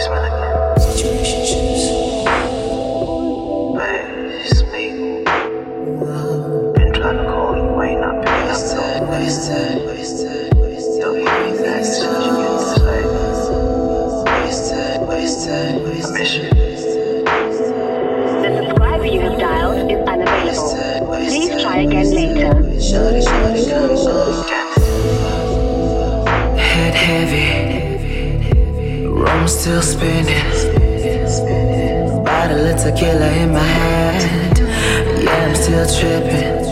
voicemail again. Situationships. But it's me. Been trying to call you, ain't not picking up. Wasted, wasted, wasted, wasted. Don't hear me that soon. You get to. Wasted, wasted, wasted. I miss you. The subscriber you have dialed is unavailable. Please try again later. Shorty, shorty, come on. Head heavy, room still spinning. Bottle of tequila in my hand. Yeah, I'm still tripping.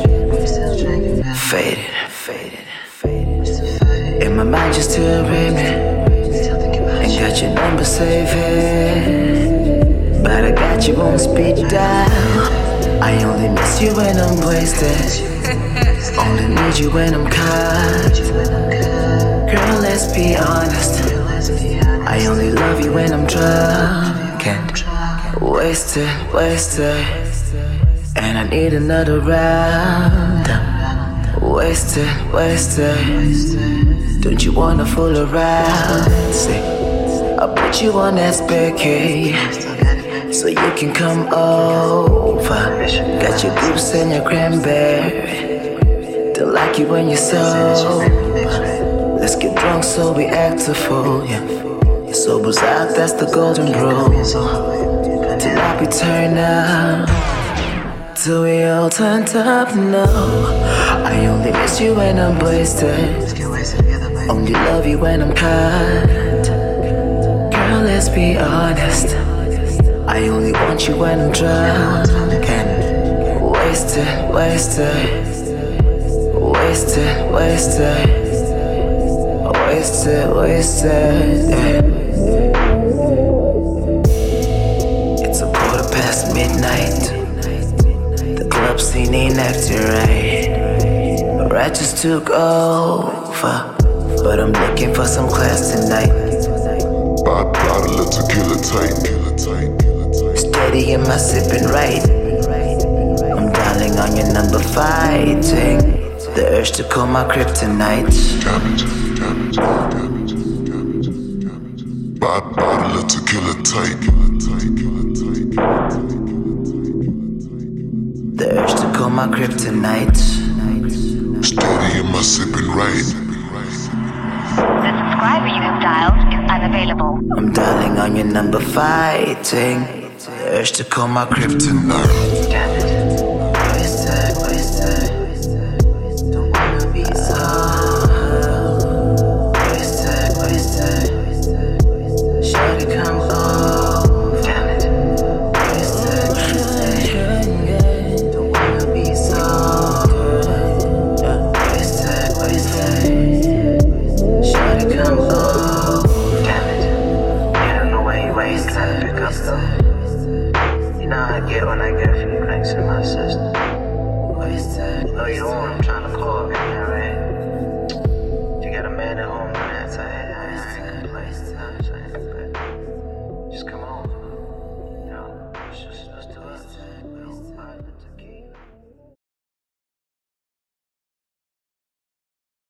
Faded, faded, faded. In my mind, you're still ringing. Ain't got your number saved. But I got you on speed dial. I only miss you when I'm wasted. Only need you when I'm caught. Girl, let's be honest. I only love you when I'm drunk wasted, wasted. And I need another round. Wasted, wasted. Don't you wanna fool around? Say, I'll put you on that spare so you can come over. Got your goose and your cranberry. Don't like you when you're sober. Let's get drunk so we act a fool, yeah. Sober's out, that's the golden rule. Till I be turned out. Till we all turn up, no. I only miss you when I'm wasted. Only love you when I'm caught. Girl, let's be honest. I only want you when I'm drunk. And wasted, wasted. Wasted, wasted. Wasted, wasted. It's a quarter past midnight. The club scene ain't acting right. I just took over. But I'm looking for some class tonight. Bot- Bottle of tequila tight. Steady in my sipping right. I'm dialing on your number, fighting the urge to call my kryptonite. Damage, damage, damage, damage, damage. Bot- Bottle of tequila tight. The urge to call my kryptonite. Steady in my sipping right. The subscriber you have dialed is unavailable. I'm dialing on your number, fighting the urge to call my kryptonite. Drinks in my system. Wasted. Oh, you know what I'm trying to call, baby.